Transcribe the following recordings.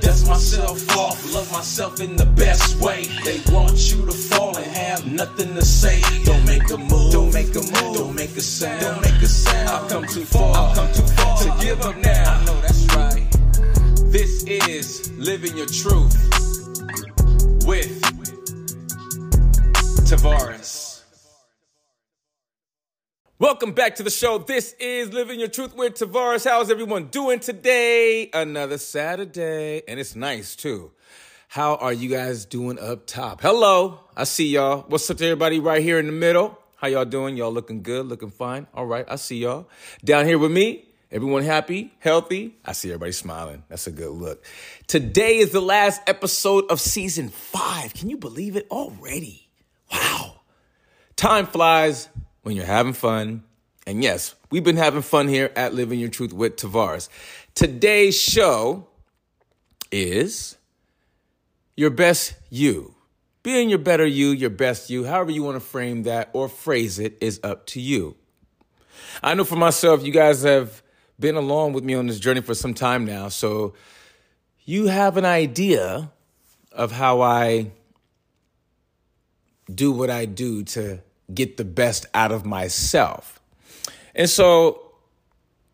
Dust myself off, love myself in the best way. They want you to fall and have nothing to say. Don't make a move, don't make a move, don't make a sound, don't make a sound. I've come too far, I've come too far to give up now. I know that's right. This is Living Your Truth with Tavares. Welcome back to the show. This is Living Your Truth with Tavares. How's everyone doing today? Another Saturday, and it's nice too. How are you guys doing up top? Hello, I see y'all. What's up to everybody right here in the middle? How y'all doing? Y'all looking good, looking fine. All right, I see y'all. Down here with me, Everyone happy, healthy? I see everybody smiling. That's a good look. Today is the last episode of season five. Can you believe it already? Wow. Time flies when you're having fun. And yes, we've been having fun here at Living Your Truth with Tavares. Today's show is your best you. Being your better you, your best you, however you want to frame that or phrase it, is up to you. I know for myself, you guys have been along with me on this journey for some time now. So you have an idea of how I do what I do to get the best out of myself. And so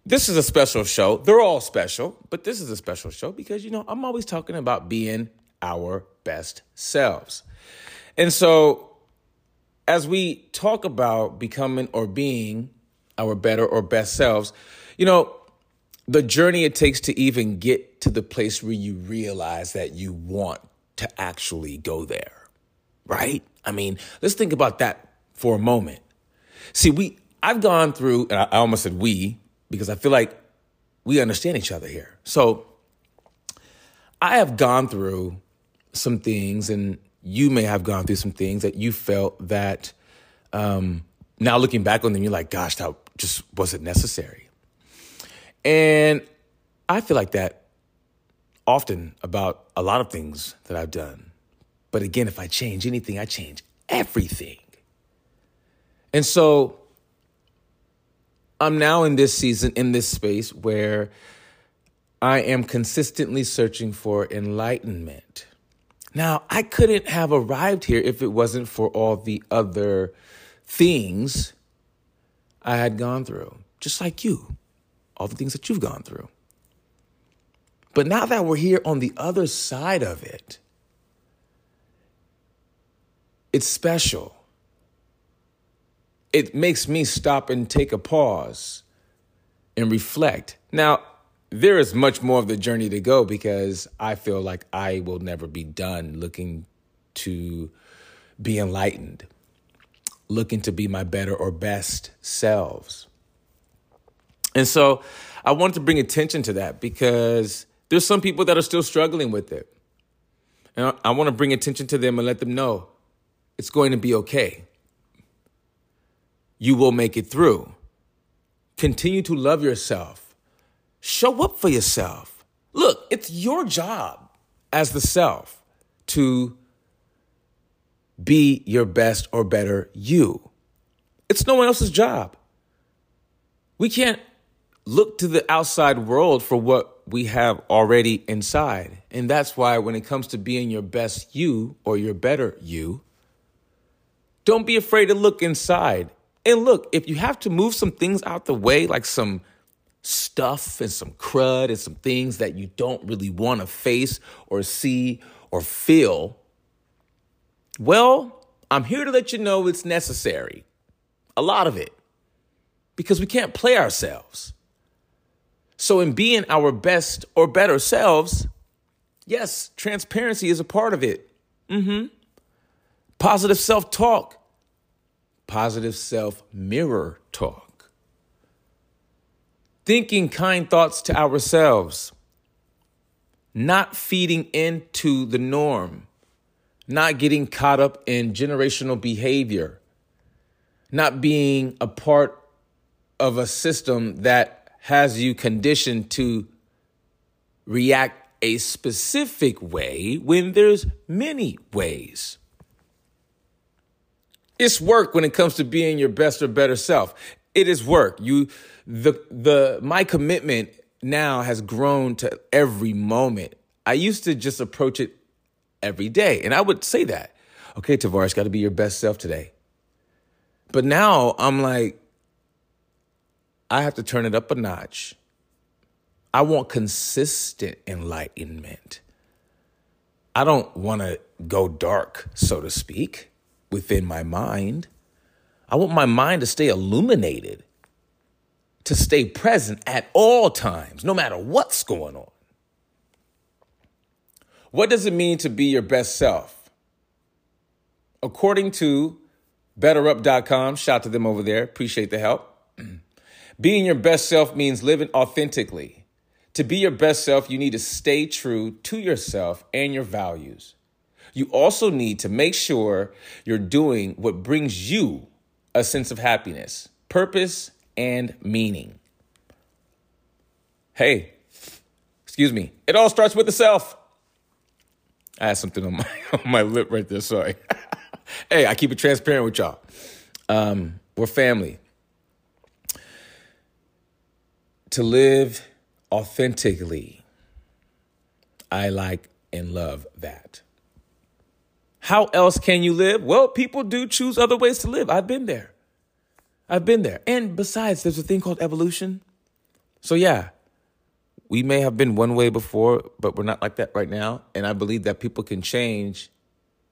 this is a special show. They're all special, but this is a special show because, you know, I'm always talking about being our best selves. And so as we talk about becoming or being our better or best selves, you know, the journey it takes to even get to the place where you realize that you want to actually go there, right? I mean, let's think about that for a moment. See, we, I've gone through, and I, I almost said we, because I feel like we understand each other here. So I have gone through some things, and you may have gone through some things that you felt that um, now looking back on them, you're like, gosh, that just wasn't necessary. And I feel like that often about a lot of things that I've done. But again, if I change anything, I change everything. And so I'm now in this season, in this space where I am consistently searching for enlightenment. Now, I couldn't have arrived here if it wasn't for all the other things I had gone through, just like you all the things that you've gone through. But now that we're here on the other side of it, it's special. It makes me stop and take a pause and reflect. Now, there is much more of the journey to go because I feel like I will never be done looking to be enlightened, looking to be my better or best selves. And so I wanted to bring attention to that because there's some people that are still struggling with it. And I, want to bring attention to them and let them know it's going to be okay. You will make it through. Continue to love yourself. Show up for yourself. Look, it's your job as the self to be your best or better you. It's no one else's job. We can't look to the outside world for what we have already inside. And that's why when it comes to being your best you or your better you, don't be afraid to look inside. And look, if you have to move some things out the way, like some stuff and some crud and some things that you don't really want to face or see or feel, well, I'm here to let you know it's necessary. A lot of it. Because we can't play ourselves. So, in being our best or better selves, yes, transparency is a part of it. Mm-hmm. Positive self talk, positive self mirror talk. Thinking kind thoughts to ourselves, not feeding into the norm, not getting caught up in generational behavior, not being a part of a system that has you conditioned to react a specific way when there's many ways. It's work when it comes to being your best or better self. It is work. You the the my commitment now has grown to every moment. I used to just approach it every day. And I would say that. Okay, Tavares, got to be your best self today. But now I'm like, I have to turn it up a notch. I want consistent enlightenment. I don't want to go dark, so to speak, within my mind. I want my mind to stay illuminated, to stay present at all times, no matter what's going on. What does it mean to be your best self? According to betterup.com, shout to them over there, appreciate the help. Being your best self means living authentically. To be your best self, you need to stay true to yourself and your values. You also need to make sure you're doing what brings you a sense of happiness, purpose, and meaning. Hey, excuse me, it all starts with the self. I had something on my on my lip right there. Sorry. hey, I keep it transparent with y'all. Um, we're family. To live authentically, I like and love that. How else can you live? Well, people do choose other ways to live. I've been there. I've been there. And besides, there's a thing called evolution. So, yeah, we may have been one way before, but we're not like that right now. And I believe that people can change.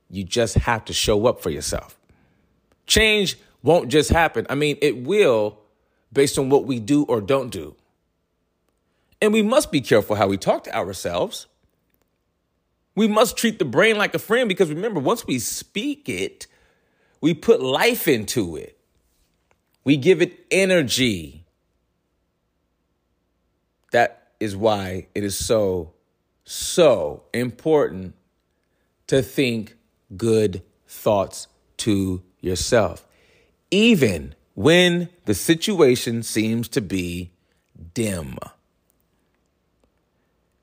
You just have to show up for yourself. Change won't just happen. I mean, it will based on what we do or don't do. And we must be careful how we talk to ourselves. We must treat the brain like a friend because remember, once we speak it, we put life into it, we give it energy. That is why it is so, so important to think good thoughts to yourself, even when the situation seems to be dim.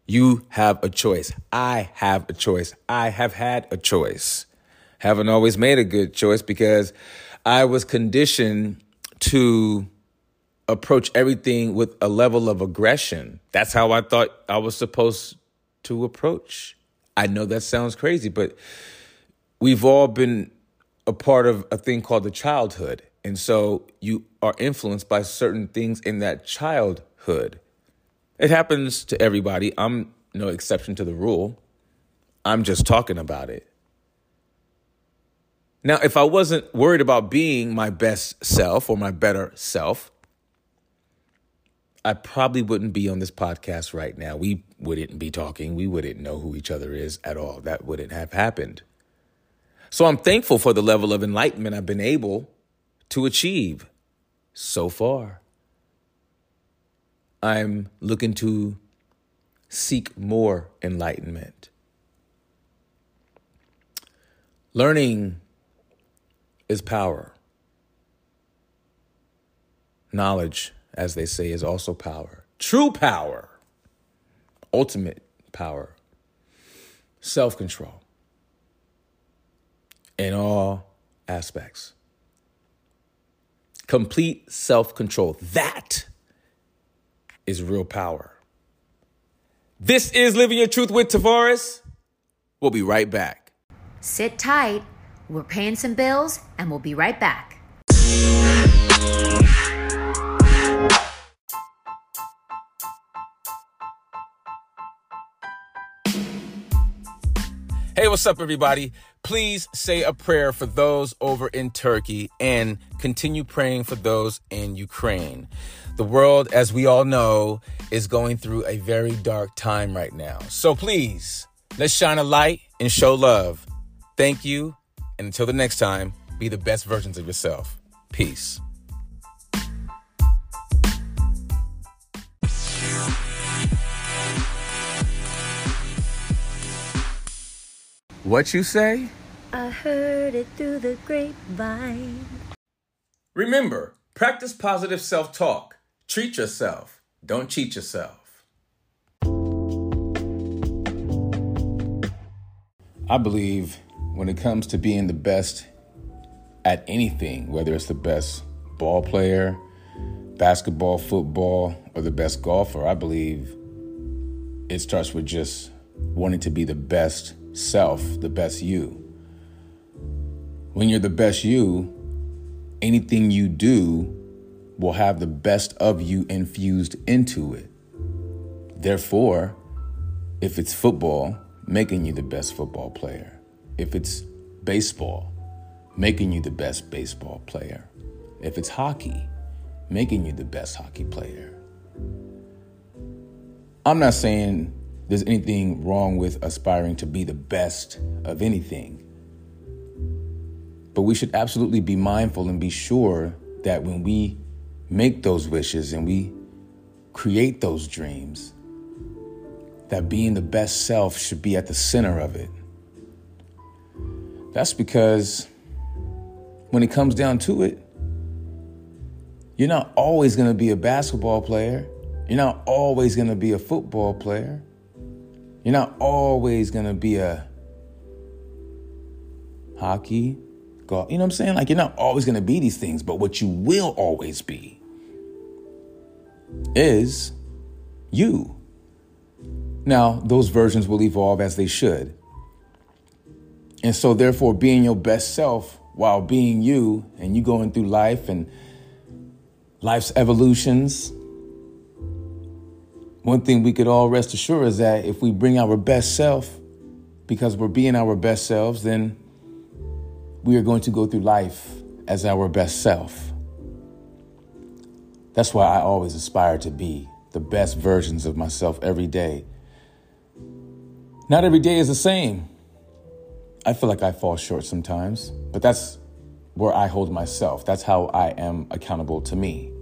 You have a choice. I have a choice. I have had a choice. Haven't always made a good choice because I was conditioned to approach everything with a level of aggression. That's how I thought I was supposed to approach. I know that sounds crazy, but we've all been a part of a thing called the childhood. And so you are influenced by certain things in that childhood. It happens to everybody. I'm no exception to the rule. I'm just talking about it. Now, if I wasn't worried about being my best self or my better self, I probably wouldn't be on this podcast right now. We wouldn't be talking. We wouldn't know who each other is at all. That wouldn't have happened. So I'm thankful for the level of enlightenment I've been able to achieve so far. I'm looking to seek more enlightenment. Learning is power. Knowledge as they say, is also power. True power, ultimate power, self control in all aspects. Complete self control. That is real power. This is Living Your Truth with Tavares. We'll be right back. Sit tight. We're paying some bills and we'll be right back. What's up, everybody? Please say a prayer for those over in Turkey and continue praying for those in Ukraine. The world, as we all know, is going through a very dark time right now. So please, let's shine a light and show love. Thank you. And until the next time, be the best versions of yourself. Peace. What you say? I heard it through the grapevine. Remember, practice positive self talk. Treat yourself. Don't cheat yourself. I believe when it comes to being the best at anything, whether it's the best ball player, basketball, football, or the best golfer, I believe it starts with just wanting to be the best self, the best you. When you're the best you, anything you do will have the best of you infused into it. Therefore, if it's football, making you the best football player. If it's baseball, making you the best baseball player. If it's hockey, making you the best hockey player. I'm not saying there's anything wrong with aspiring to be the best of anything. But we should absolutely be mindful and be sure that when we make those wishes and we create those dreams, that being the best self should be at the center of it. That's because when it comes down to it, you're not always going to be a basketball player. You're not always going to be a football player. You're not always going to be a hockey, golf. You know what I'm saying? Like, you're not always going to be these things, but what you will always be is you. Now, those versions will evolve as they should. And so, therefore, being your best self while being you and you going through life and life's evolutions, one thing we could all rest assured is that if we bring our best self, because we're being our best selves, then we are going to go through life as our best self. That's why I always aspire to be the best versions of myself every day. Not every day is the same. I feel like I fall short sometimes, but that's where I hold myself. That's how I am accountable to me.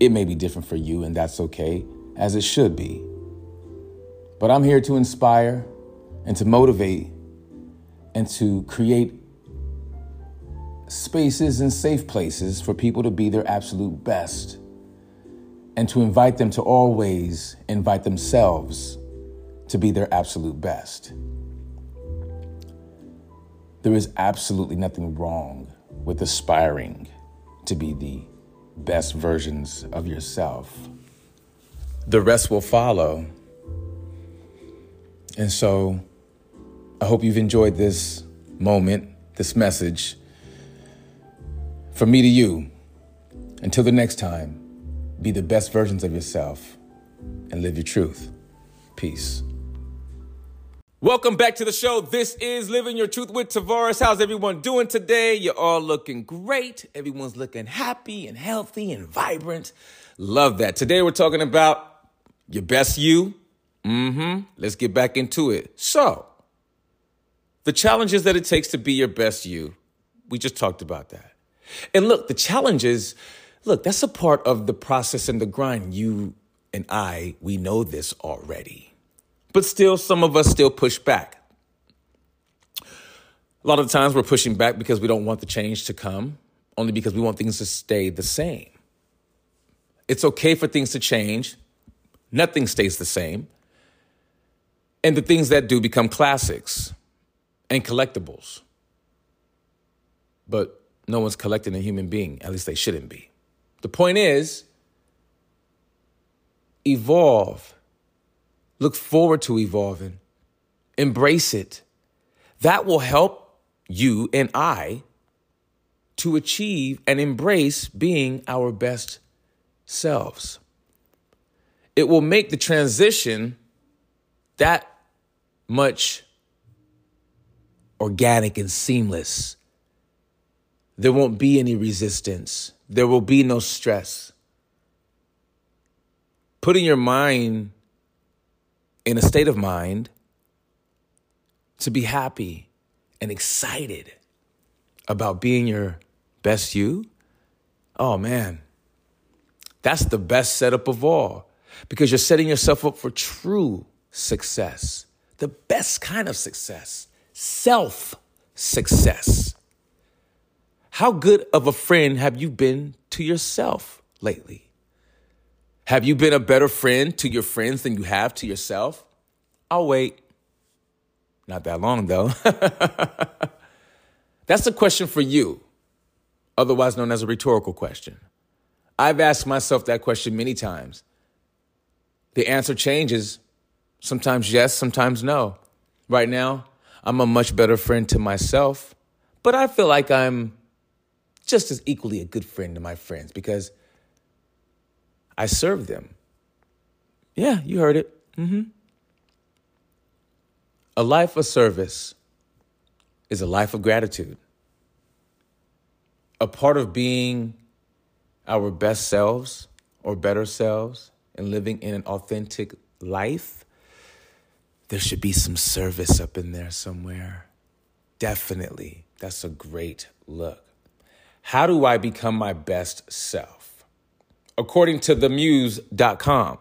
It may be different for you, and that's okay, as it should be. But I'm here to inspire and to motivate and to create spaces and safe places for people to be their absolute best and to invite them to always invite themselves to be their absolute best. There is absolutely nothing wrong with aspiring to be the best versions of yourself. The rest will follow. And so I hope you've enjoyed this moment, this message. From me to you, until the next time, be the best versions of yourself and live your truth. Peace. Welcome back to the show. This is Living Your Truth with Tavares. How's everyone doing today? You're all looking great. Everyone's looking happy and healthy and vibrant. Love that. Today we're talking about your best you. Mm-hmm. Let's get back into it. So, the challenges that it takes to be your best you. We just talked about that. And look, the challenges, look, that's a part of the process and the grind. You and I, we know this already. But still, some of us still push back. A lot of times we're pushing back because we don't want the change to come, only because we want things to stay the same. It's okay for things to change, nothing stays the same. And the things that do become classics and collectibles. But no one's collecting a human being, at least they shouldn't be. The point is, evolve Look forward to evolving. Embrace it. That will help you and I to achieve and embrace being our best selves. It will make the transition that much organic and seamless. There won't be any resistance. There will be no stress. Putting your mind in a state of mind to be happy and excited about being your best you, oh man, that's the best setup of all because you're setting yourself up for true success, the best kind of success, self success. How good of a friend have you been to yourself lately? Have you been a better friend to your friends than you have to yourself? I'll wait. Not that long, though. That's a question for you, otherwise known as a rhetorical question. I've asked myself that question many times. The answer changes. Sometimes yes, sometimes no. Right now, I'm a much better friend to myself, but I feel like I'm just as equally a good friend to my friends because I serve them. Yeah, you heard it. Mm-hmm. A life of service is a life of gratitude. A part of being our best selves or better selves and living in an authentic life, there should be some service up in there somewhere. Definitely. That's a great look. How do I become my best self? According to themuse.com,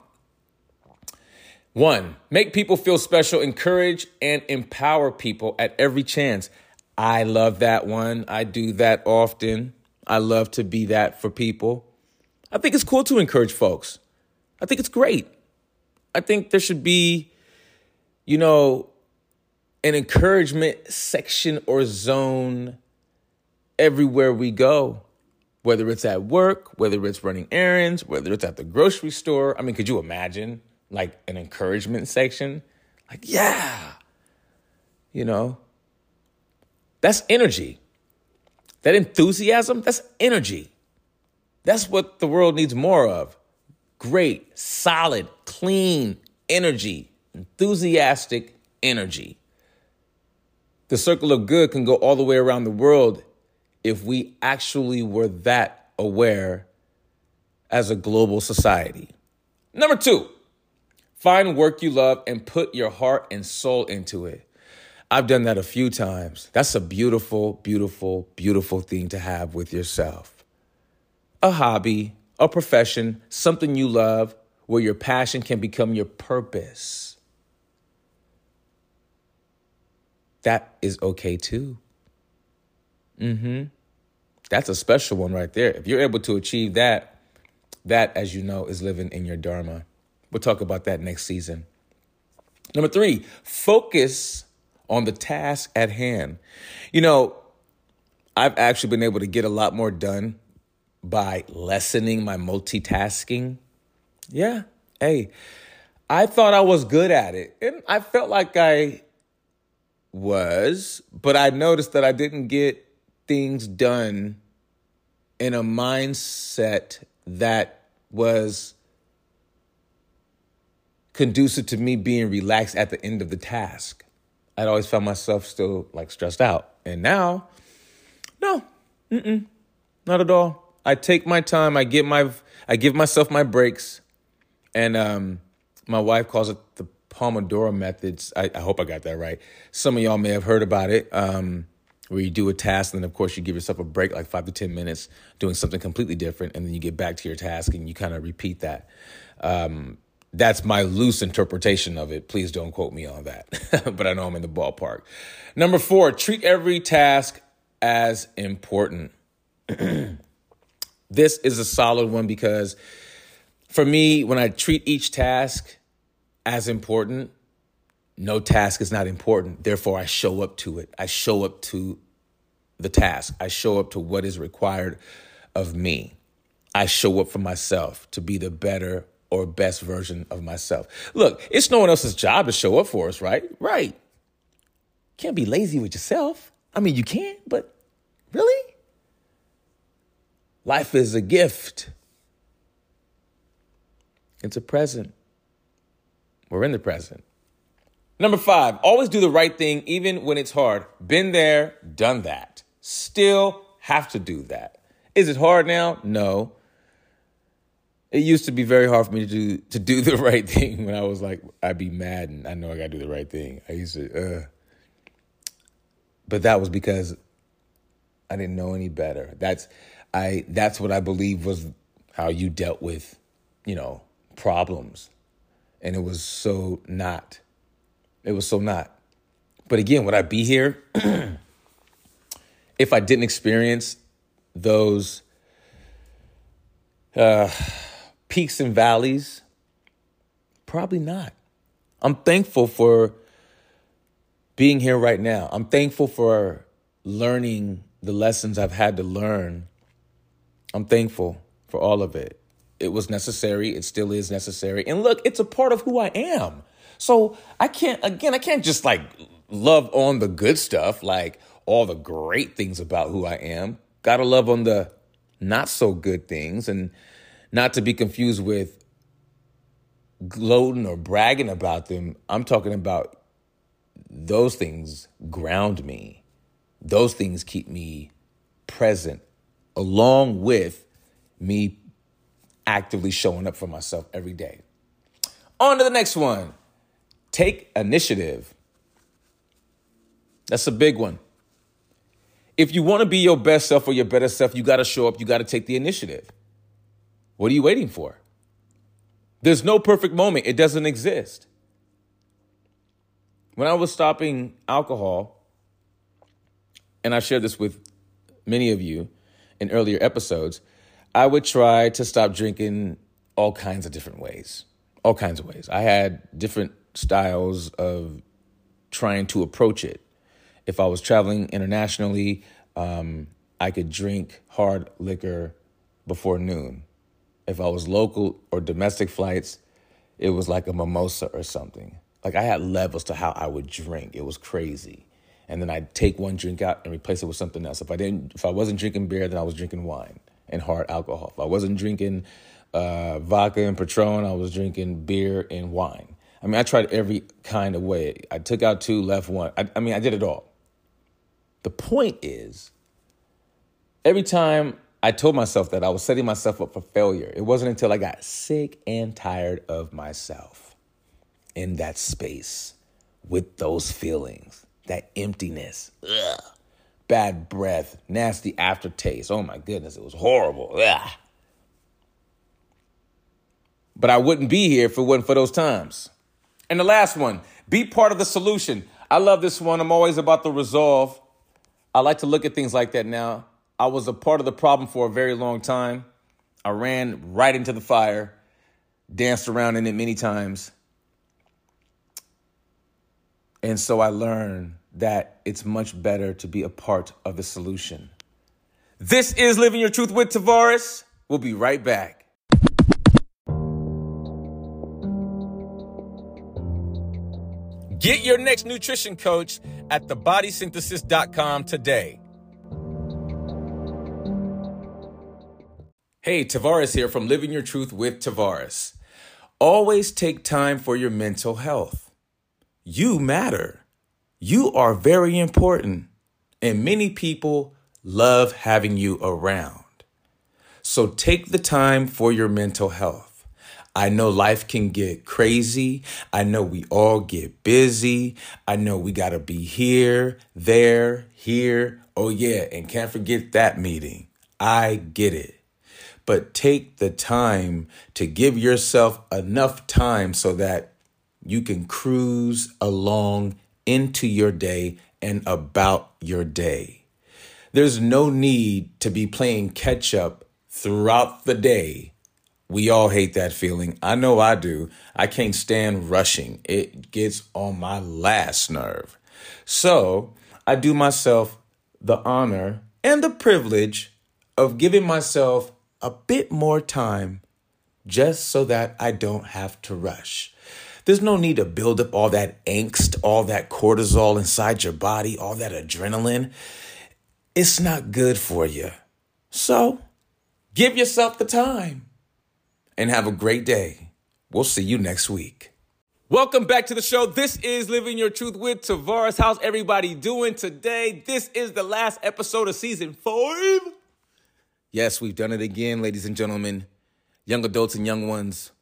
one, make people feel special, encourage and empower people at every chance. I love that one. I do that often. I love to be that for people. I think it's cool to encourage folks. I think it's great. I think there should be, you know, an encouragement section or zone everywhere we go, whether it's at work, whether it's running errands, whether it's at the grocery store. I mean, could you imagine like an encouragement section? Like, yeah, you know, that's energy. That enthusiasm, that's energy. That's what the world needs more of. Great, solid, clean energy, enthusiastic energy. The circle of good can go all the way around the world if we actually were that aware as a global society. Number two, find work you love and put your heart and soul into it. I've done that a few times. That's a beautiful, beautiful, beautiful thing to have with yourself. A hobby, a profession, something you love where your passion can become your purpose. That is okay too. Mm-hmm. That's a special one right there. If you're able to achieve that, that, as you know, is living in your Dharma. We'll talk about that next season. Number three, focus on the task at hand. You know, I've actually been able to get a lot more done by lessening my multitasking. Yeah, hey, I thought I was good at it, and I felt like I was, but I noticed that I didn't get things done in a mindset that was conducive to me being relaxed at the end of the task. I'd always found myself still like stressed out. And now, no, mm-mm, not at all. I take my time. I give my, I give myself my breaks, and um, my wife calls it the Pomodoro methods. I, I, hope I got that right. Some of y'all may have heard about it, um, where you do a task, and then of course you give yourself a break, like five to ten minutes, doing something completely different, and then you get back to your task, and you kind of repeat that. Um, that's my loose interpretation of it. Please don't quote me on that, but I know I'm in the ballpark. Number four, treat every task as important. this is a solid one because for me, when I treat each task as important, no task is not important. Therefore, I show up to it. I show up to the task. I show up to what is required of me. I show up for myself to be the better or best version of myself. Look, it's no one else's job to show up for us, right? Right. Can't be lazy with yourself. I mean, you can, but really? Life is a gift. It's a present. We're in the present. Number five, always do the right thing even when it's hard. Been there, done that. Still have to do that. Is it hard now? No it used to be very hard for me to do to do the right thing when I was like I'd be mad and I know I gotta do the right thing. I used to uh but that was because I didn't know any better. That's I that's what I believe was how you dealt with, you know, problems. And it was so not. It was so not. But again, would I be here if I didn't experience those uh, peaks and valleys? Probably not. I'm thankful for being here right now. I'm thankful for learning the lessons I've had to learn. I'm thankful for all of it. It was necessary. It still is necessary. And look, it's a part of who I am. So I can't, again, I can't just like love on the good stuff, like all the great things about who I am. Gotta love on the not so good things and not to be confused with gloating or bragging about them. I'm talking about those things ground me. Those things keep me present along with me actively showing up for myself every day. On to the next one. Take initiative. That's a big one. If you want to be your best self or your better self, you got to show up, you got to take the initiative. What are you waiting for? There's no perfect moment, it doesn't exist. When I was stopping alcohol, and I shared this with many of you in earlier episodes, I would try to stop drinking all kinds of different ways. All kinds of ways. I had different styles of trying to approach it. If I was traveling internationally, um, I could drink hard liquor before noon. If I was local or domestic flights, it was like a mimosa or something. Like I had levels to how I would drink. It was crazy. And then I'd take one drink out and replace it with something else. If I didn't, if I wasn't drinking beer, then I was drinking wine and hard alcohol. If I wasn't drinking uh, vodka and Patron, I was drinking beer and wine. I mean, I tried every kind of way. I took out two, left one. I, I mean, I did it all. The point is, every time I told myself that I was setting myself up for failure, it wasn't until I got sick and tired of myself in that space with those feelings, that emptiness, ugh, bad breath, nasty aftertaste. Oh my goodness, it was horrible. Ugh. But I wouldn't be here if it wasn't for those times. And the last one, be part of the solution. I love this one. I'm always about the resolve. I like to look at things like that now. I was a part of the problem for a very long time. I ran right into the fire, danced around in it many times. And so I learned that it's much better to be a part of the solution. This is Living Your Truth with Tavares. We'll be right back. Get your next nutrition coach at thebodysynthesis.com today. Hey, Tavares here from Living Your Truth with Tavares. Always take time for your mental health. You matter. You are very important, and many people love having you around. So take the time for your mental health. I know life can get crazy. I know we all get busy. I know we got to be here, there, here. Oh, yeah, and can't forget that meeting. I get it. But take the time to give yourself enough time so that you can cruise along into your day and about your day. There's no need to be playing catch up throughout the day we all hate that feeling. I know I do. I can't stand rushing, it gets on my last nerve. So I do myself the honor and the privilege of giving myself a bit more time just so that I don't have to rush. There's no need to build up all that angst, all that cortisol inside your body, all that adrenaline. It's not good for you. So give yourself the time and have a great day. We'll see you next week. Welcome back to the show. This is Living Your Truth with Tavares. How's everybody doing today? This is the last episode of season five. Yes, we've done it again, ladies and gentlemen, young adults and young ones.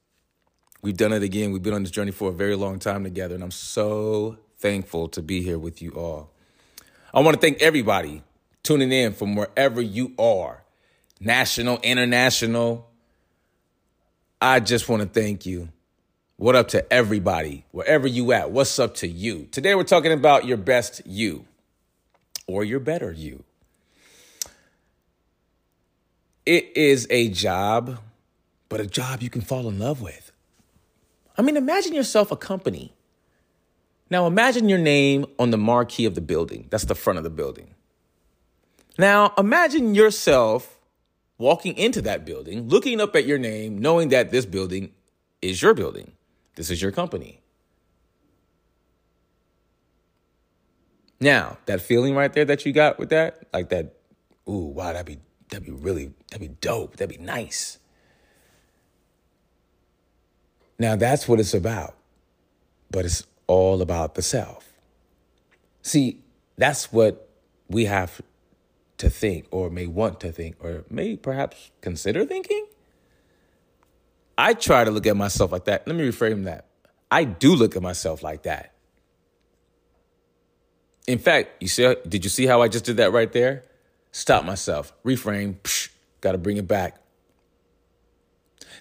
We've done it again. We've been on this journey for a very long time together, and I'm so thankful to be here with you all. I want to thank everybody tuning in from wherever you are national, international, I just want to thank you. What up to everybody, wherever you at? What's up to you? Today we're talking about your best you or your better you. It is a job, but a job you can fall in love with. I mean, imagine yourself a company. Now, imagine your name on the marquee of the building. That's the front of the building. Now, imagine yourself walking into that building, looking up at your name, knowing that this building is your building. This is your company. Now, that feeling right there that you got with that, like that, ooh, wow, that'd be that'd be really that'd be dope. That'd be nice. Now that's what it's about. But it's all about the self. See, that's what we have to think or may want to think or may perhaps consider thinking. I try to look at myself like that. Let me reframe that. I do look at myself like that. In fact, you see, did you see how I just did that right there? Stop myself, reframe, got to bring it back.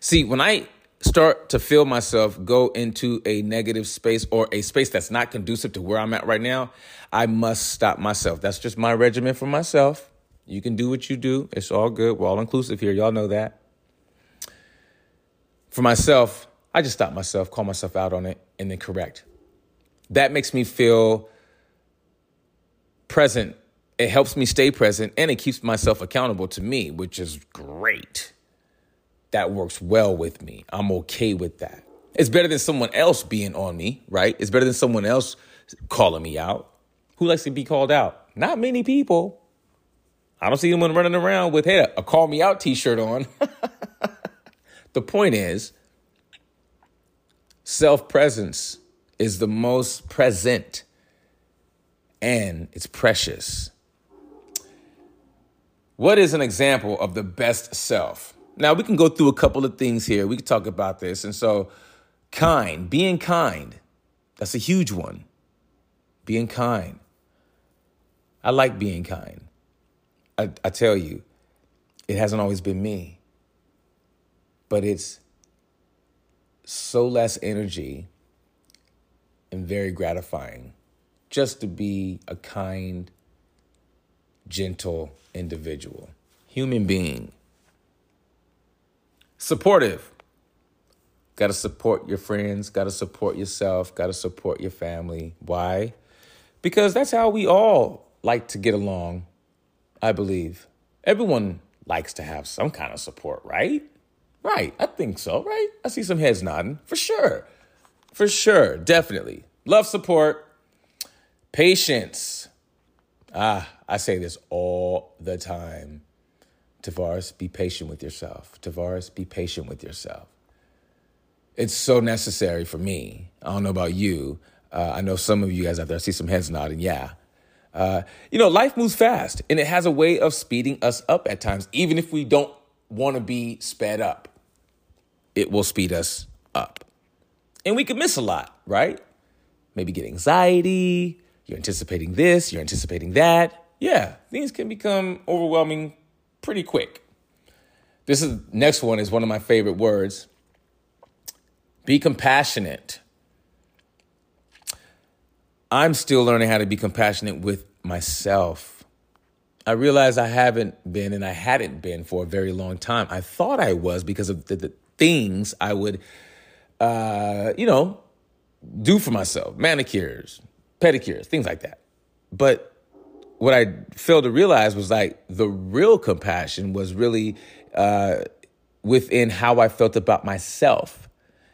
See, when I start to feel myself go into a negative space or a space that's not conducive to where I'm at right now, I must stop myself. That's just my regimen for myself. You can do what you do. It's all good. We're all inclusive here. Y'all know that. For myself, I just stop myself, call myself out on it, and then correct. That makes me feel present. It helps me stay present and it keeps myself accountable to me, which is great. That works well with me. I'm okay with that. It's better than someone else being on me, right? It's better than someone else calling me out. Who likes to be called out? Not many people. I don't see anyone running around with hey, a call me out t-shirt on. The point is, self presence is the most present and it's precious. What is an example of the best self? Now, we can go through a couple of things here. We can talk about this. And so, kind, being kind, that's a huge one. Being kind. I like being kind. I, I tell you, it hasn't always been me but it's so less energy and very gratifying just to be a kind, gentle individual, human being. Supportive. Got to support your friends, got to support yourself, got to support your family. Why? Because that's how we all like to get along, I believe. Everyone likes to have some kind of support, right? Right. I think so, right? I see some heads nodding. For sure. For sure. Definitely. Love support. Patience. Ah, I say this all the time. Tavares, be patient with yourself. Tavares, be patient with yourself. It's so necessary for me. I don't know about you. Uh, I know some of you guys out there, I see some heads nodding. Yeah. Uh, you know, life moves fast and it has a way of speeding us up at times, even if we don't want to be sped up it will speed us up. And we could miss a lot, right? Maybe get anxiety, you're anticipating this, you're anticipating that. Yeah, things can become overwhelming pretty quick. This is next one is one of my favorite words. Be compassionate. I'm still learning how to be compassionate with myself. I realize I haven't been and I hadn't been for a very long time. I thought I was because of the, the things I would, uh, you know, do for myself manicures, pedicures, things like that. But what I failed to realize was like the real compassion was really uh, within how I felt about myself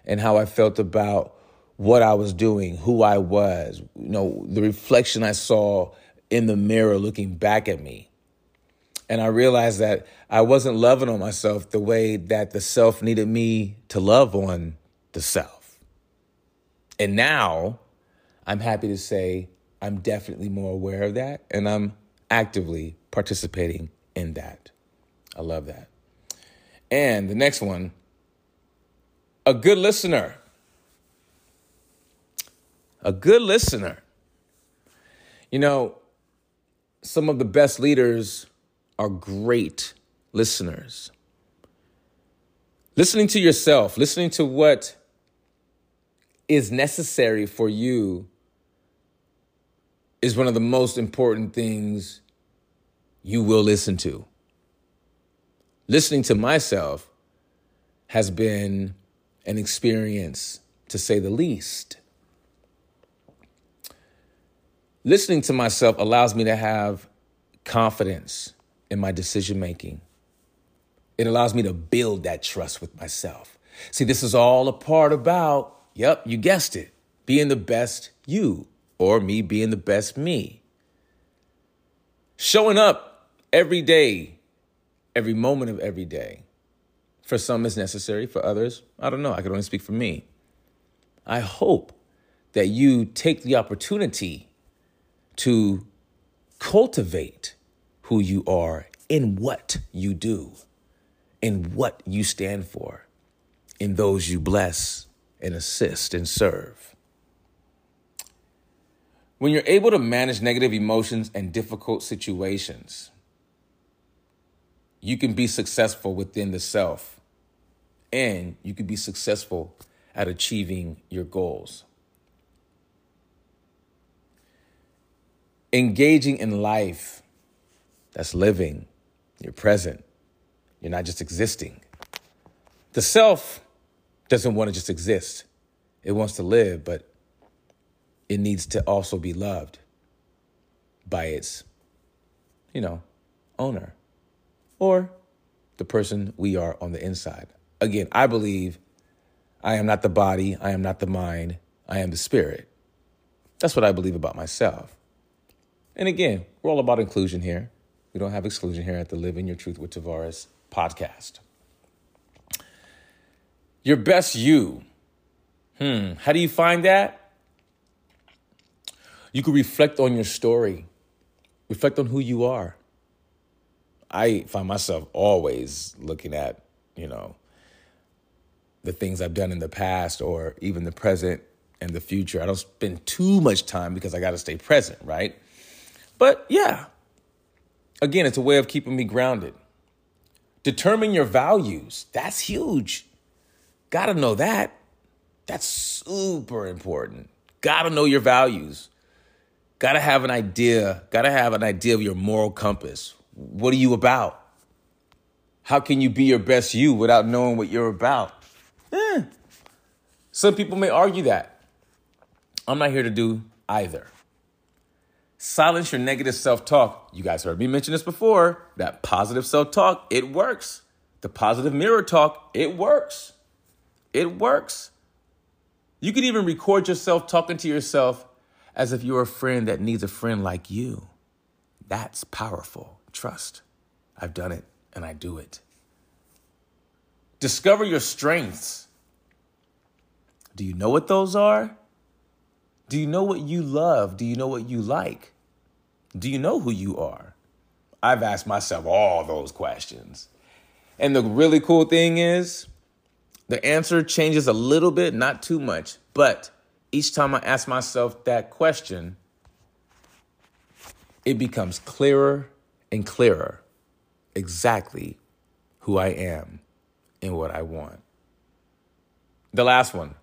and how I felt about what I was doing, who I was, you know, the reflection I saw in the mirror looking back at me. And I realized that I wasn't loving on myself the way that the self needed me to love on the self. And now I'm happy to say I'm definitely more aware of that and I'm actively participating in that. I love that. And the next one a good listener. A good listener. You know, some of the best leaders are great listeners. Listening to yourself, listening to what is necessary for you is one of the most important things you will listen to. Listening to myself has been an experience, to say the least. Listening to myself allows me to have confidence in my decision making. It allows me to build that trust with myself. See, this is all a part about, yep, you guessed it, being the best you, or me being the best me. Showing up every day, every moment of every day. For some, is necessary. For others, I don't know. I can only speak for me. I hope that you take the opportunity to cultivate who you are in what you do, in what you stand for, in those you bless and assist and serve. When you're able to manage negative emotions and difficult situations, you can be successful within the self and you can be successful at achieving your goals. Engaging in life, that's living, you're present, you're not just existing. The self doesn't want to just exist, it wants to live, but it needs to also be loved by its, you know, owner or the person we are on the inside. Again, I believe I am not the body, I am not the mind, I am the spirit. That's what I believe about myself. And again, we're all about inclusion here. We don't have exclusion here at the Living Your Truth with Tavares podcast. Your best you. Hmm. How do you find that? You can reflect on your story, reflect on who you are. I find myself always looking at, you know, the things I've done in the past or even the present and the future. I don't spend too much time because I got to stay present, right? But yeah, again, it's a way of keeping me grounded. Determine your values. That's huge. Got to know that. That's super important. Got to know your values. Got to have an idea. Got to have an idea of your moral compass. What are you about? How can you be your best you without knowing what you're about? Eh. Some people may argue that. I'm not here to do either. Silence your negative self talk. You guys heard me mention this before. That positive self talk, it works. The positive mirror talk, it works. It works. You can even record yourself talking to yourself as if you're a friend that needs a friend like you. That's powerful. Trust. I've done it and I do it. Discover your strengths. Do you know what those are? Do you know what you love? Do you know what you like? Do you know who you are? I've asked myself all those questions. And the really cool thing is, the answer changes a little bit, not too much, but each time I ask myself that question, it becomes clearer and clearer exactly who I am and what I want. The last one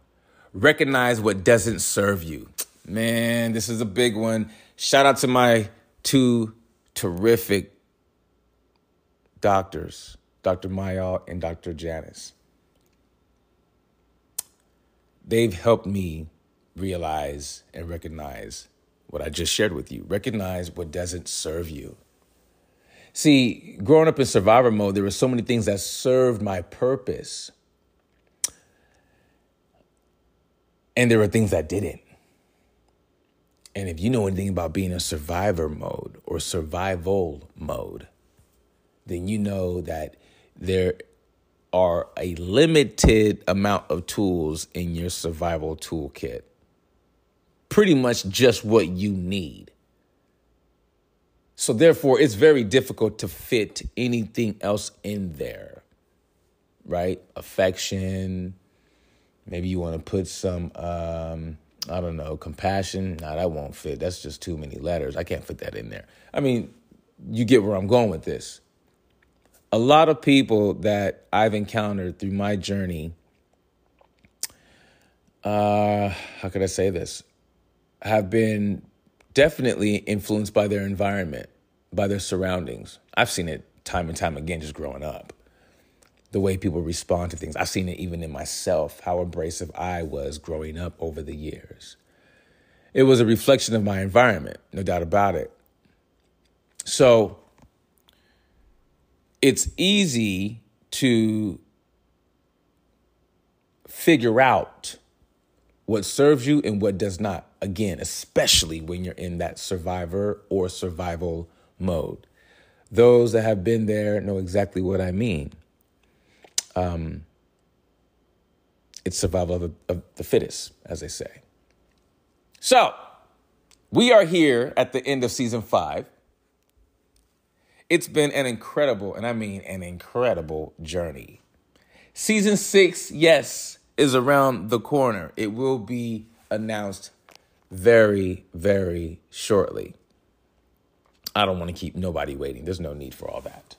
recognize what doesn't serve you. Man, this is a big one. Shout out to my two terrific doctors, Dr. Mayal and Dr. Janice. They've helped me realize and recognize what I just shared with you. Recognize what doesn't serve you. See, growing up in survivor mode, there were so many things that served my purpose. And there were things that didn't. And if you know anything about being in survivor mode or survival mode, then you know that there are a limited amount of tools in your survival toolkit pretty much just what you need. So, therefore, it's very difficult to fit anything else in there, right? Affection. Maybe you want to put some, um, I don't know, compassion. No, that won't fit. That's just too many letters. I can't fit that in there. I mean, you get where I'm going with this. A lot of people that I've encountered through my journey uh, how could I say this? Have been definitely influenced by their environment, by their surroundings. I've seen it time and time again just growing up. The way people respond to things. I've seen it even in myself, how abrasive I was growing up over the years. It was a reflection of my environment, no doubt about it. So it's easy to figure out what serves you and what does not. Again, especially when you're in that survivor or survival mode. Those that have been there know exactly what I mean. Um, it's survival of, of the fittest, as they say. So, we are here at the end of season five. It's been an incredible, and I mean an incredible journey. Season six, yes, is around the corner. It will be announced very, very shortly. I don't want to keep nobody waiting. There's no need for all that.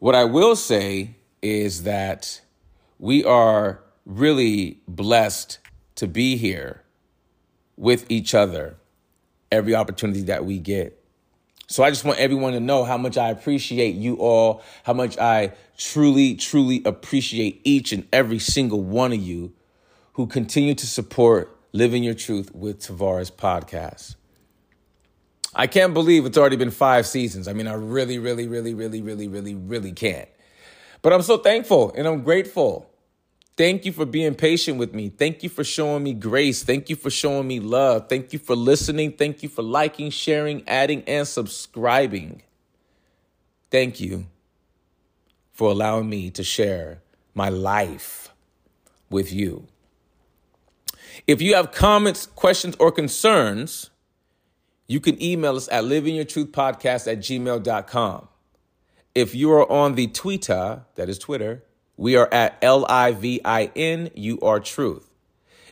What I will say is that we are really blessed to be here with each other every opportunity that we get. So I just want everyone to know how much I appreciate you all, how much I truly, truly appreciate each and every single one of you who continue to support Living Your Truth with Tavares podcast. I can't believe it's already been five seasons. I mean, I really, really, really, really, really, really, really can't. But I'm so thankful and I'm grateful. Thank you for being patient with me. Thank you for showing me grace. Thank you for showing me love. Thank you for listening. Thank you for liking, sharing, adding, and subscribing. Thank you for allowing me to share my life with you. If you have comments, questions, or concerns, you can email us at livingyourtruthpodcast at gmail.com. If you are on the Twitter, that is Twitter, we are at L I V I N U R Truth.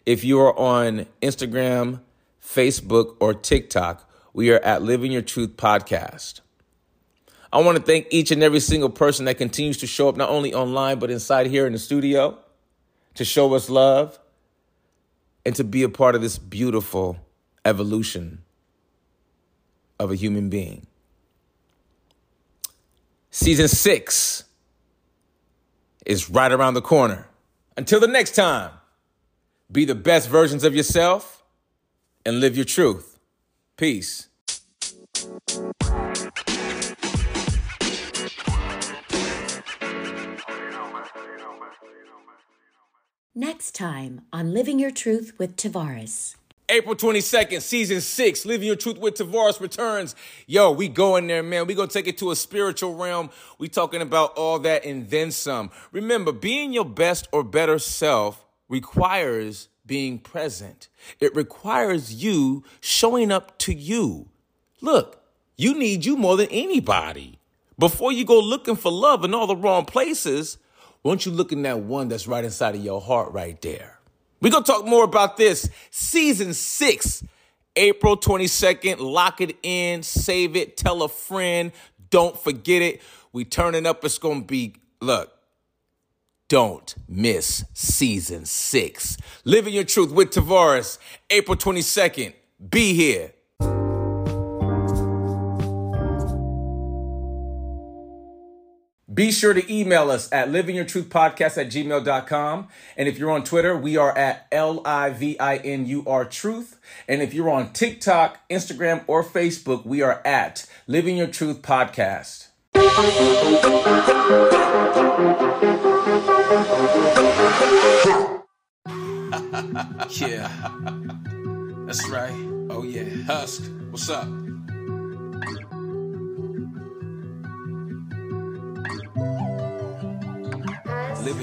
If you are on Instagram, Facebook, or TikTok, we are at Living Your Truth Podcast. I want to thank each and every single person that continues to show up, not only online, but inside here in the studio to show us love and to be a part of this beautiful evolution of a human being. Season six is right around the corner. Until the next time, be the best versions of yourself and live your truth. Peace. Next time on Living Your Truth with Tavares. April 22nd, season six, Living Your Truth with Tavares returns. Yo, we going there, man. We gonna take it to a spiritual realm. We talking about all that and then some. Remember, being your best or better self requires being present. It requires you showing up to you. Look, you need you more than anybody. Before you go looking for love in all the wrong places, won't you look in that one that's right inside of your heart right there? We're going to talk more about this. Season six, April 22nd. Lock it in, save it, tell a friend. Don't forget it. We turning up. It's going to be, look, don't miss season six. Living Your Truth with Tavares, April 22nd. Be here. Be sure to email us at livingyourtruthpodcast at gmail.com. And if you're on Twitter, we are at L I V I N U R Truth. And if you're on TikTok, Instagram, or Facebook, we are at Living Your Truth Podcast. yeah, that's right. Oh, yeah. Husk, what's up?